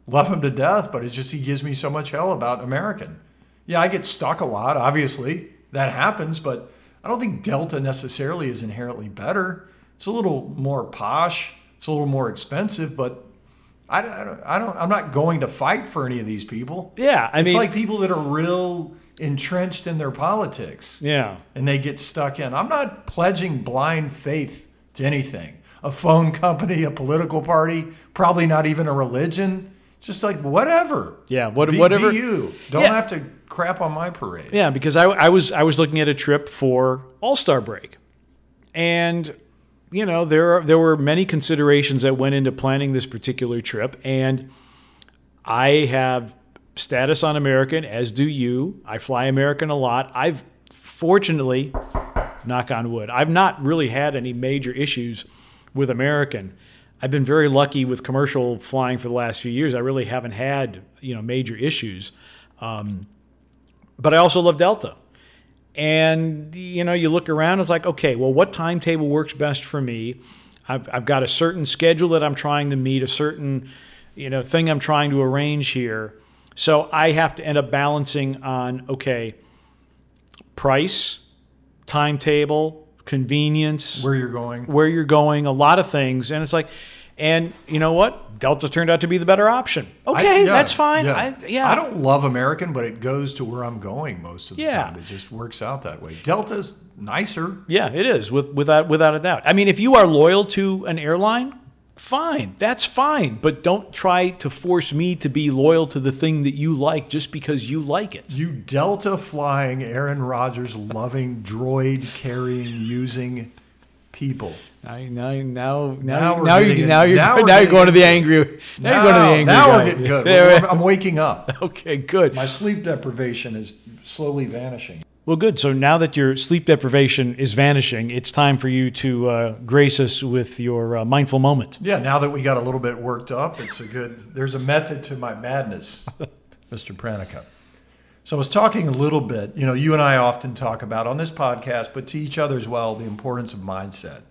love him to death, but it's just he gives me so much hell about American. Yeah, I get stuck a lot, obviously. That happens, but I don't think Delta necessarily is inherently better. It's a little more posh. It's a little more expensive, but I, I don't, I don't. I'm not going to fight for any of these people. Yeah, I it's mean, it's like people that are real entrenched in their politics yeah, and they get stuck in. I'm not pledging blind faith to anything. A phone company, a political party, probably not even a religion. It's just like whatever. yeah. What, Be, whatever. be you. Don't Yeah. have to crap on my parade. Yeah, because I, I was I was looking at a trip for All Star break, and you know there are, there were many considerations that went into planning this particular trip, and I have status on American, as do you. I fly American a lot. I've fortunately, knock on wood, I've not really had any major issues with American. I've been very lucky with commercial flying for the last few years. I really haven't had you know major issues. Um, but I also love Delta. And you know, you look around, it's like, okay, well, what timetable works best for me? I've, I've got a certain schedule that I'm trying to meet, a certain you know thing I'm trying to arrange here. So I have to end up balancing on okay, price, timetable, convenience, Where you're going. where you're going, a lot of things, and it's like, and you know what? Delta turned out to be the better option. I- Okay, yeah, that's fine. Yeah. I, yeah, I don't love American, but it goes to where I'm going most of the Yeah. time. It just works out that way. Delta's nicer. Yeah, it is with, without without a doubt. I mean, if you are loyal to an airline, fine, that's fine. But don't try to force me to be loyal to the thing that you like just because you like it. You Delta flying, Aaron Rodgers loving, droid carrying, using people. Now, now, now, Now now, we're now, you, now, you're, now now, you're going to the angry. Now, you're going to the angry. now guy. we're getting good. We're- I'm waking up. okay, good. My sleep deprivation is slowly vanishing. Well, good. So now that your sleep deprivation is vanishing, it's time for you to uh, grace us with your uh, mindful moment. Yeah, now that we got a little bit worked up, it's a good. There's a method to my madness, Mr. Pranica. So I was talking a little bit. You know, you and I often talk about on this podcast, but to each other as well, the importance of mindset.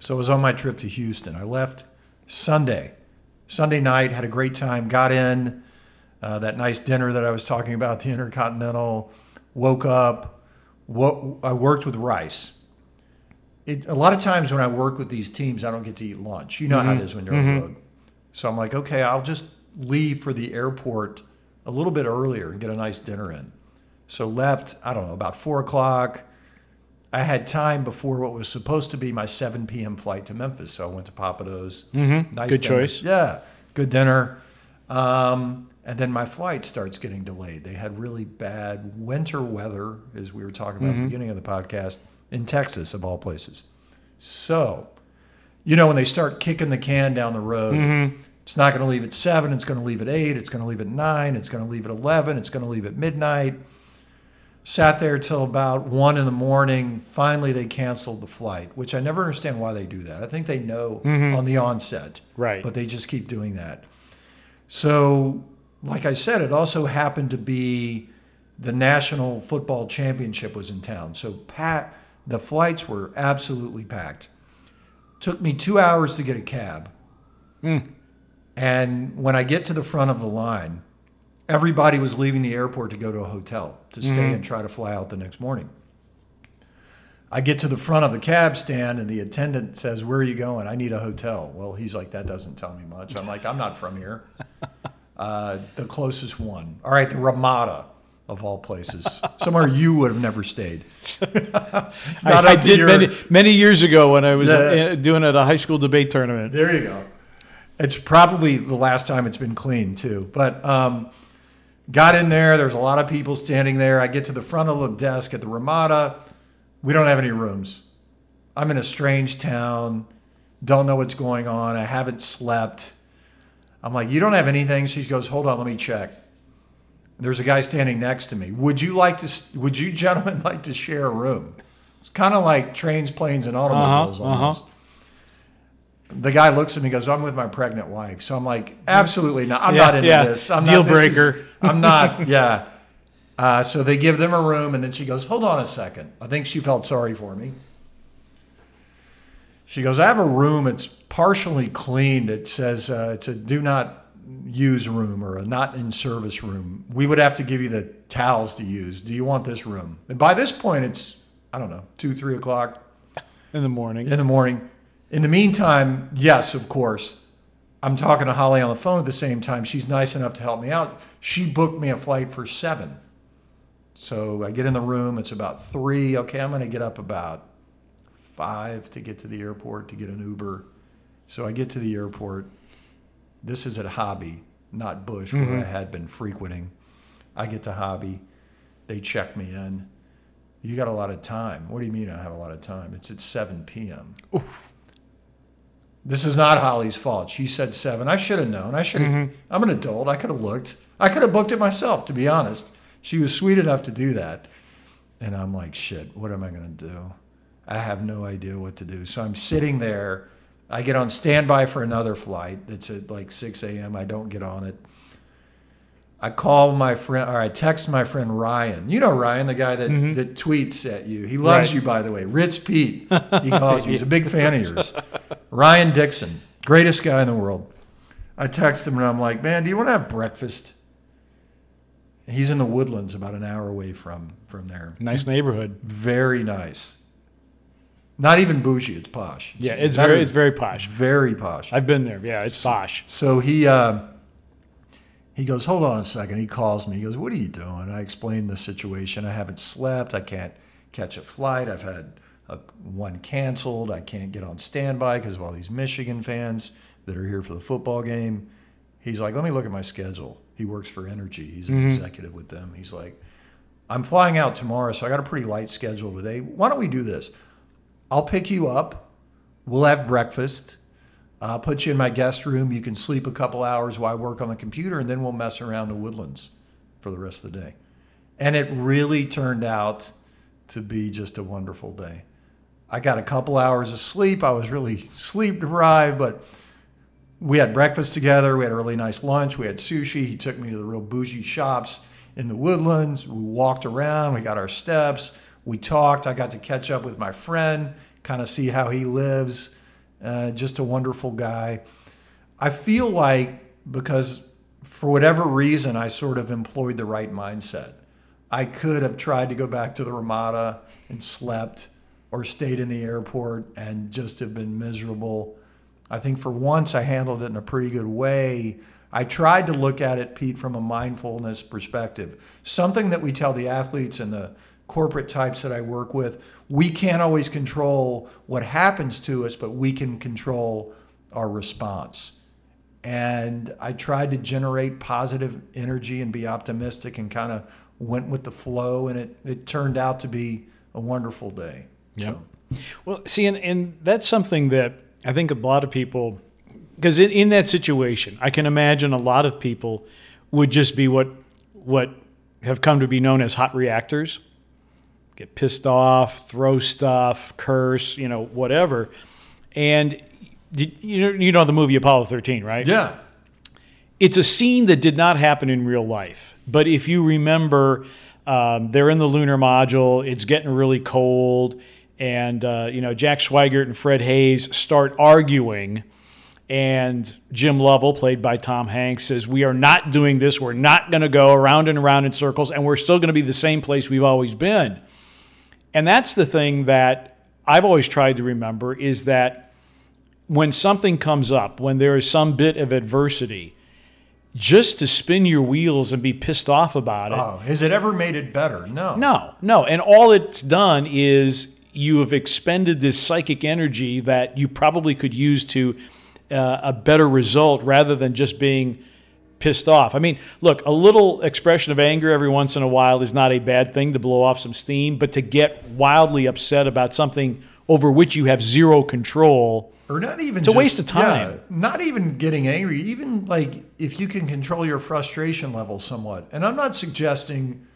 So I was on my trip to Houston. I left Sunday, Sunday night, had a great time. Got in uh, that nice dinner that I was talking about, the Intercontinental. Woke up. What I worked with Rice it, a lot of times when I work with these teams, I don't get to eat lunch. You know how it is when you're on the road. So I'm like, okay, I'll just leave for the airport a little bit earlier and get a nice dinner in. So left, I don't know, about four o'clock. I had time before what was supposed to be my 7 p.m. flight to Memphis. So I went to Pappadeaux. Mhm. Nice Good dinner. choice. Yeah, good dinner. Um, and then my flight starts getting delayed. They had really bad winter weather, as we were talking about at the beginning of the podcast, in Texas, of all places. So, you know, when they start kicking the can down the road, it's not going to leave at seven. It's going to leave at eight. It's going to leave at nine. It's going to leave at 11. It's going to leave at midnight. Sat there till about one in the morning. Finally, they canceled the flight, which I never understand why they do that. I think they know mm-hmm. on the onset, Right. but they just keep doing that. So, like I said, it also happened to be the National Football Championship was in town. So, pat, the flights were absolutely packed. Took me two hours to get a cab. Hmm. And when I get to the front of the line, everybody was leaving the airport to go to a hotel to stay and try to fly out the next morning. I get to the front of the cab stand and the attendant says, Where are you going? I need a hotel. Well, he's like, That doesn't tell me much. I'm like, I'm not from here. Uh, the closest one. All right, the Ramada of all places. Somewhere you would have never stayed. I, I did your- many, many years ago when I was uh, doing it at a high school debate tournament. There you go. It's probably the last time it's been cleaned too. But um, got in there. There's a lot of people standing there. I get to the front of the desk at the Ramada. We don't have any rooms. I'm in a strange town. Don't know what's going on. I haven't slept. I'm like, you don't have anything. She goes, hold on, let me check. There's a guy standing next to me. Would you like to? Would you gentlemen like to share a room? It's kind of like trains, planes, and automobiles Uh-huh, almost. The guy looks at me and goes, I'm with my pregnant wife. So I'm like, absolutely not. I'm Yeah, not into yeah. this. I'm Deal not, this is- breaker. I'm not, yeah. Uh, so they give them a room, and then she goes, Hold on a second. I think she felt sorry for me. She goes, I have a room. It's partially cleaned. It says uh, it's a do not use room or a not in service room. We would have to give you the towels to use. Do you want this room? And by this point, it's, I don't know, two, three o'clock in the morning. in the morning. In the meantime, yes, of course, I'm talking to Holly on the phone at the same time. She's nice enough to help me out. She booked me a flight for seven. So I get in the room. It's about three. Okay, I'm going to get up about five to get to the airport to get an Uber. So I get to the airport. This is at Hobby, not Bush, where mm-hmm. I had been frequenting. I get to Hobby. They check me in. You got a lot of time. What do you mean I have a lot of time? It's at 7 p.m. This is not Holly's fault. She said seven. I should have known. I should have. Mm-hmm. I'm an adult. I could have looked. I could have booked it myself, to be honest. She was sweet enough to do that. And I'm like, shit, what am I going to do? I have no idea what to do. So I'm sitting there. I get on standby for another flight that's at like 6 a.m. I don't get on it. I call my friend, or I text my friend Ryan. You know Ryan, the guy that, that tweets at you. He loves Right. you, by the way. Ritz Pete, he calls you. He's a big fan of yours. Ryan Dixon, greatest guy in the world. I text him and I'm like, man, do you want to have breakfast? He's in the woodlands, about an hour away from from there. Nice neighborhood. Very nice. Not even bougie. It's posh. Yeah, it's very it's very posh. very posh. I've been there. Yeah, it's posh. So he uh, he goes, hold on a second. He calls me. He goes, what are you doing? I explained the situation. I haven't slept. I can't catch a flight. I've had a, one canceled. I can't get on standby because of all these Michigan fans that are here for the football game. He's like, let me look at my schedule. He works for Energy. He's an mm-hmm. executive with them. He's like, I'm flying out tomorrow, so I got a pretty light schedule today. Why don't we do this? I'll pick you up. We'll have breakfast. I'll put you in my guest room. You can sleep a couple hours while I work on the computer, and then we'll mess around the woodlands for the rest of the day. And it really turned out to be just a wonderful day. I got a couple hours of sleep. I was really sleep deprived, but we had breakfast together. We had a really nice lunch. We had sushi. He took me to the real bougie shops in the woodlands. We walked around. We got our steps. We talked. I got to catch up with my friend, kind of see how he lives. Uh, just a wonderful guy. I feel like because for whatever reason, I sort of employed the right mindset. I could have tried to go back to the Ramada and slept or stayed in the airport and just have been miserable. I think for once I handled it in a pretty good way. I tried to look at it, Pete, from a mindfulness perspective. Something that we tell the athletes and the corporate types that I work with we can't always control what happens to us, but we can control our response. And I tried to generate positive energy and be optimistic and kind of went with the flow, and it, it turned out to be a wonderful day. Yeah. So, Well, see, and, and that's something that I think a lot of people, because in, in that situation, I can imagine a lot of people would just be what what have come to be known as hot reactors, get pissed off, throw stuff, curse, you know, whatever. And you, you know, you know the movie Apollo 13, right? yeah. it's a scene that did not happen in real life. But if you remember, um, they're in the lunar module. It's getting really cold, and uh, you know Jack Swigert and Fred Haise start arguing. And Jim Lovell, played by Tom Hanks, says, "We are not doing this. We're not going to go around and around in circles, and we're still going to be the same place we've always been." And that's the thing that I've always tried to remember is that when something comes up, when there is some bit of adversity, just to spin your wheels and be pissed off about it. Oh, has it ever made it better? No. No, no. And all it's done is you have expended this psychic energy that you probably could use to uh, a better result rather than just being pissed off. I mean, look, a little expression of anger every once in a while is not a bad thing to blow off some steam, but to get wildly upset about something over which you have zero control. Or not even. It's a waste of time. yeah, not even getting angry. Even like if you can control your frustration level somewhat. And I'm not suggesting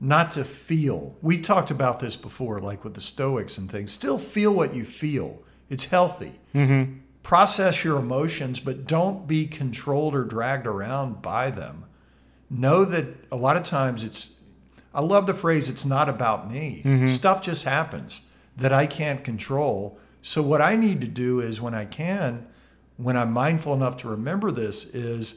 not to feel. We've talked about this before, like with the Stoics and things. Still feel what you feel. It's healthy. Mm-hmm. Process your emotions, but don't be controlled or dragged around by them. Know that a lot of times it's. I love the phrase, it's not about me. Mm-hmm. Stuff just happens that I can't control. So, what I need to do is when I can, when I'm mindful enough to remember this, is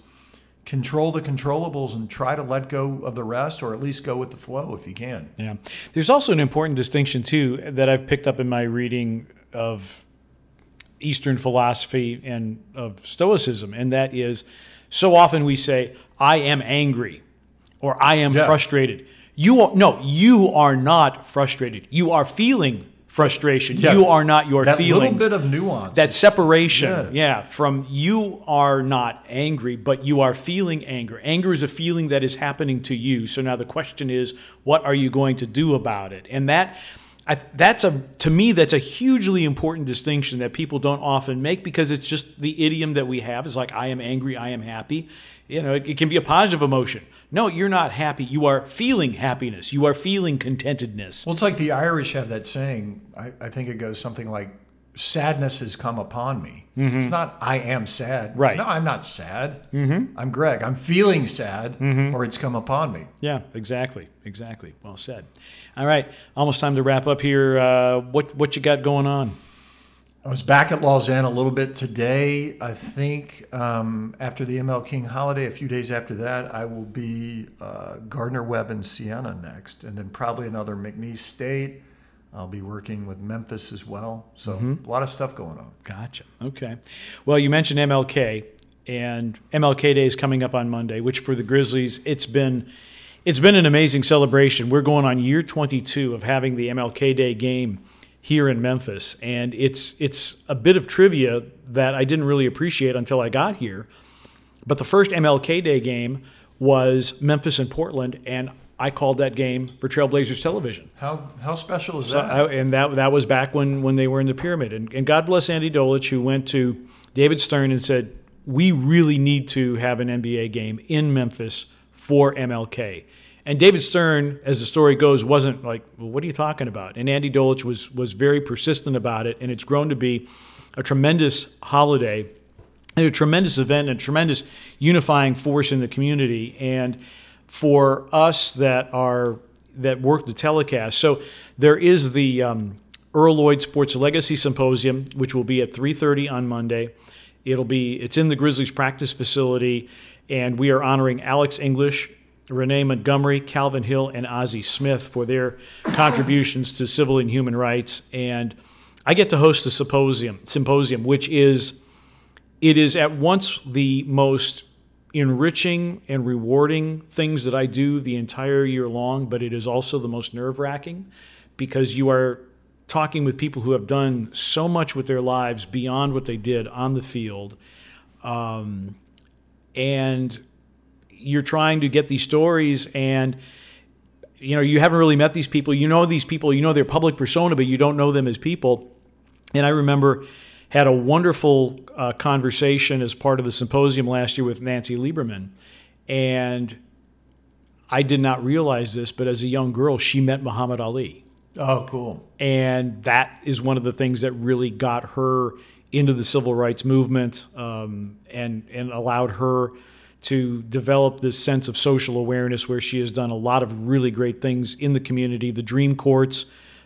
control the controllables and try to let go of the rest or at least go with the flow if you can. Yeah. There's also an important distinction, too, that I've picked up in my reading of Eastern philosophy and of Stoicism, and that is so often we say, I am angry or I am Yeah. frustrated. You are, no, you are not frustrated. You are feeling frustration. Yeah. You are not your that feelings. little bit of nuance. that separation, Yeah. yeah. from you are not angry, but you are feeling anger. Anger is a feeling that is happening to you. So now the question is, what are you going to do about it? And that, I, that's a to me that's a hugely important distinction that people don't often make because it's just the idiom that we have is like I am angry, I am happy. You know, it, it can be a positive emotion. No, you're not happy. You are feeling happiness. You are feeling contentedness. Well, it's like the Irish have that saying. I, I think it goes something like, "Sadness has come upon me." It's not "I am sad." Mm-hmm. Right. No, I'm not sad. Mm-hmm. I'm Greg. I'm feeling sad, Mm-hmm. or it's come upon me. Yeah, exactly, exactly. Well said. All right, almost time to wrap up here. Uh, what what you got going on? I was back at Lausanne a little bit today. I think um, after the ML King holiday, a few days after that, I will be uh, Gardner Webb in Siena next, and then probably another McNeese State. I'll be working with Memphis as well. So Mm-hmm. a lot of stuff going on. Gotcha. Okay. Well, you mentioned MLK, and MLK Day is coming up on Monday, which for the Grizzlies, it's been it's been an amazing celebration. We're going on year 22 of having the MLK Day game here in Memphis, and it's it's a bit of trivia that I didn't really appreciate until I got here. But the first MLK Day game was Memphis and Portland, and I called that game for Trailblazers Television. How how special is So that? I, and that that was back when when they were in the pyramid. And, and God bless Andy Dolich, who went to David Stern and said, "We really need to have an NBA game in Memphis for MLK." And David Stern, as the story goes, wasn't like, well, "What are you talking about?" And Andy Dolich was was very persistent about it, and it's grown to be a tremendous holiday and a tremendous event and a tremendous unifying force in the community and for us that are that work the telecast. So there is the um, earl lloyd sports legacy symposium which will be at 3.30 on monday. It'll be it's in the grizzlies practice facility and we are honoring alex english renee montgomery calvin hill and ozzie smith for their contributions to civil and human rights. And i get to host the symposium symposium which is it is at once the most enriching and rewarding things that I do the entire year long, but it is also the most nerve wracking because you are talking with people who have done so much with their lives beyond what they did on the field. Um, and you're trying to get these stories and you know you haven't really met these people you know these people you know their public persona but you don't know them as people and i remember had a wonderful uh, conversation as part of the symposium last year with Nancy Lieberman. And I did not realize this, but as a young girl, she met Muhammad Ali. oh, cool. And that is one of the things that really got her into the civil rights movement um, and, and allowed her to develop this sense of social awareness where she has done a lot of really great things in the community. The Dream Courts,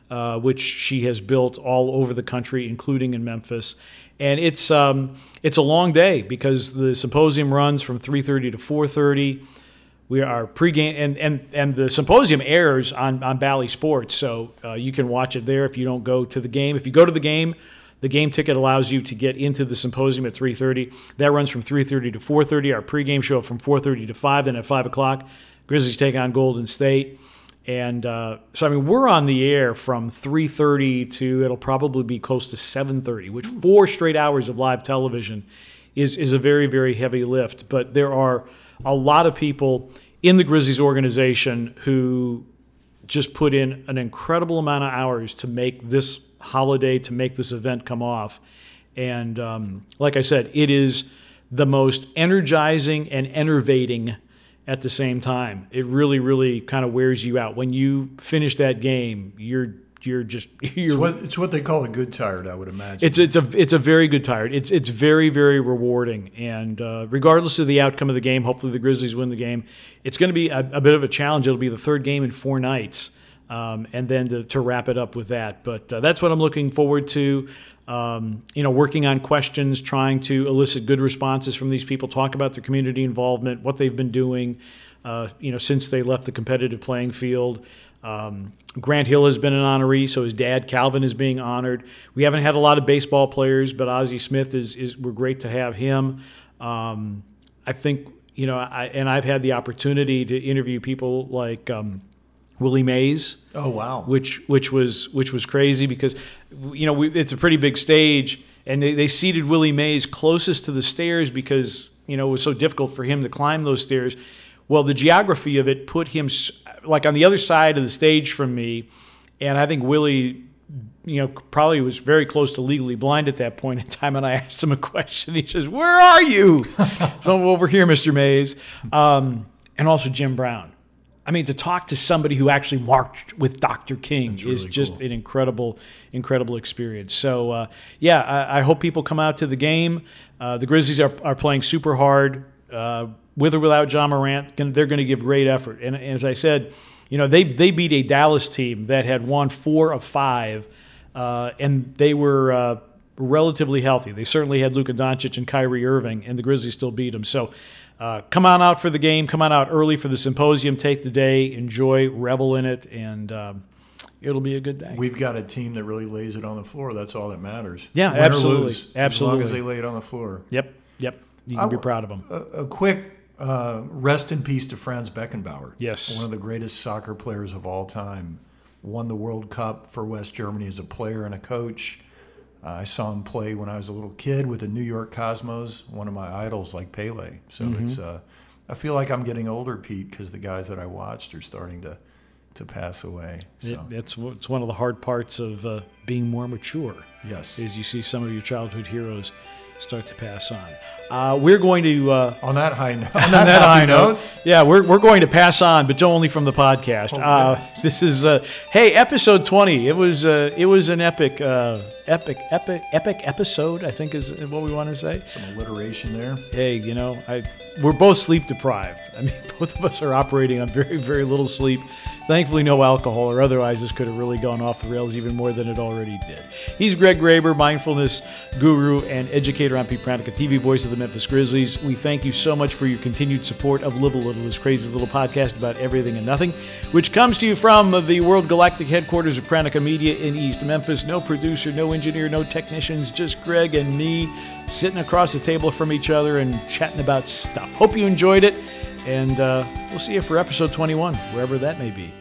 uh, which she has built all over the country, including in Memphis. And it's um, it's a long day because the symposium runs from 3:30 to 4:30. We are pregame, and, and, and the symposium airs on, on Bally Sports, so uh, you can watch it there if you don't go to the game. If you go to the game, the game ticket allows you to get into the symposium at 3:30. That runs from 3:30 to 4:30. Our pregame show from 4:30 to 5. Then at 5 o'clock, Grizzlies take on Golden State. And uh, so, I mean, we're on the air from 3:30 to it'll probably be close to 7:30, which four straight hours of live television is is a very very heavy lift. But there are a lot of people in the Grizzlies organization who just put in an incredible amount of hours to make this holiday, to make this event come off. And um, like I said, it is the most energizing and enervating at the same time. It really, really kind of wears you out. When you finish that game, you're you're just It's you're what, it's what they call a good tired, I would imagine. it's it's a it's a very good tired. It's it's very very rewarding, and uh, regardless of the outcome of the game, hopefully the Grizzlies win the game. It's going to be a, a bit of a challenge. It'll be the third game in four nights, um, and then to, to wrap it up with that. But uh, that's what I'm looking forward to. Um, you know, working on questions, trying to elicit good responses from these people, talk about their community involvement, what they've been doing, uh, you know, since they left the competitive playing field. Um, Grant Hill has been an honoree, so his dad Calvin is being honored. We haven't had a lot of baseball players, but Ozzie Smith is is we're great to have him. Um, I think you know, I, and I've had the opportunity to interview people like um, Willie Mays. Oh wow! Which which was which was crazy because you know we, it's a pretty big stage, and they, they seated Willie Mays closest to the stairs because you know it was so difficult for him to climb those stairs. Well, the geography of it put him like on the other side of the stage from me, and I think Willie, you know, probably was very close to legally blind at that point in time. And I asked him a question. He says, "Where are you?" so over here, Mr. Mays, um, and also Jim Brown. I mean, to talk to somebody who actually marched with Dr. King really is just cool. an incredible, incredible experience. So, uh, yeah, I, I, hope people come out to the game. Uh, the Grizzlies are, are playing super hard. Uh, with or without Ja Morant, they're going to give great effort. And, as I said, you know, they, they beat a Dallas team that had won four of five, uh, and they were uh, relatively healthy. They certainly had Luka Doncic and Kyrie Irving, and the Grizzlies still beat them. So uh, come on out for the game. Come on out early for the symposium. Take the day, enjoy, revel in it, and um, it'll be a good day. We've got a team that really lays it on the floor. That's all that matters. Yeah, Win absolutely, lose, absolutely. As long as they lay it on the floor. Yep, yep. You can I, be proud of them. A, a quick uh, rest in peace to Franz Beckenbauer. Yes. One of the greatest soccer players of all time. Won the World Cup for West Germany as a player and a coach. Uh, I saw him play when I was a little kid with the New York Cosmos, one of my idols like Pele. So mm-hmm. it's, uh, I feel like I'm getting older, Pete, because the guys that I watched are starting to, to pass away. So. It, it's, it's one of the hard parts of uh, being more mature. Yes. Is you see some of your childhood heroes start to pass on. Uh, we're going to uh, on that high note. On that, high note, yeah, we're, we're going to pass on, but only from the podcast. Okay. Uh, this is uh, hey, episode twenty. It was uh, it was an epic, uh, epic, epic, epic episode. I think is what we want to say. Some alliteration there. Hey, you know, I we're both sleep deprived. I mean, both of us are operating on very very little sleep. Thankfully, no alcohol, or otherwise this could have really gone off the rails even more than it already did. He's Greg Graber, mindfulness guru and educator on Pete Pranica, TV voice of the Memphis Grizzlies. We thank you so much for your continued support of Live a Little, this crazy little podcast about everything and nothing, which comes to you from the World Galactic headquarters of Pranica Media in East Memphis. No producer, no engineer, no technicians, just Greg and me sitting across the table from each other and chatting about stuff. Hope you enjoyed it. And uh, we'll see you for episode 21, wherever that may be.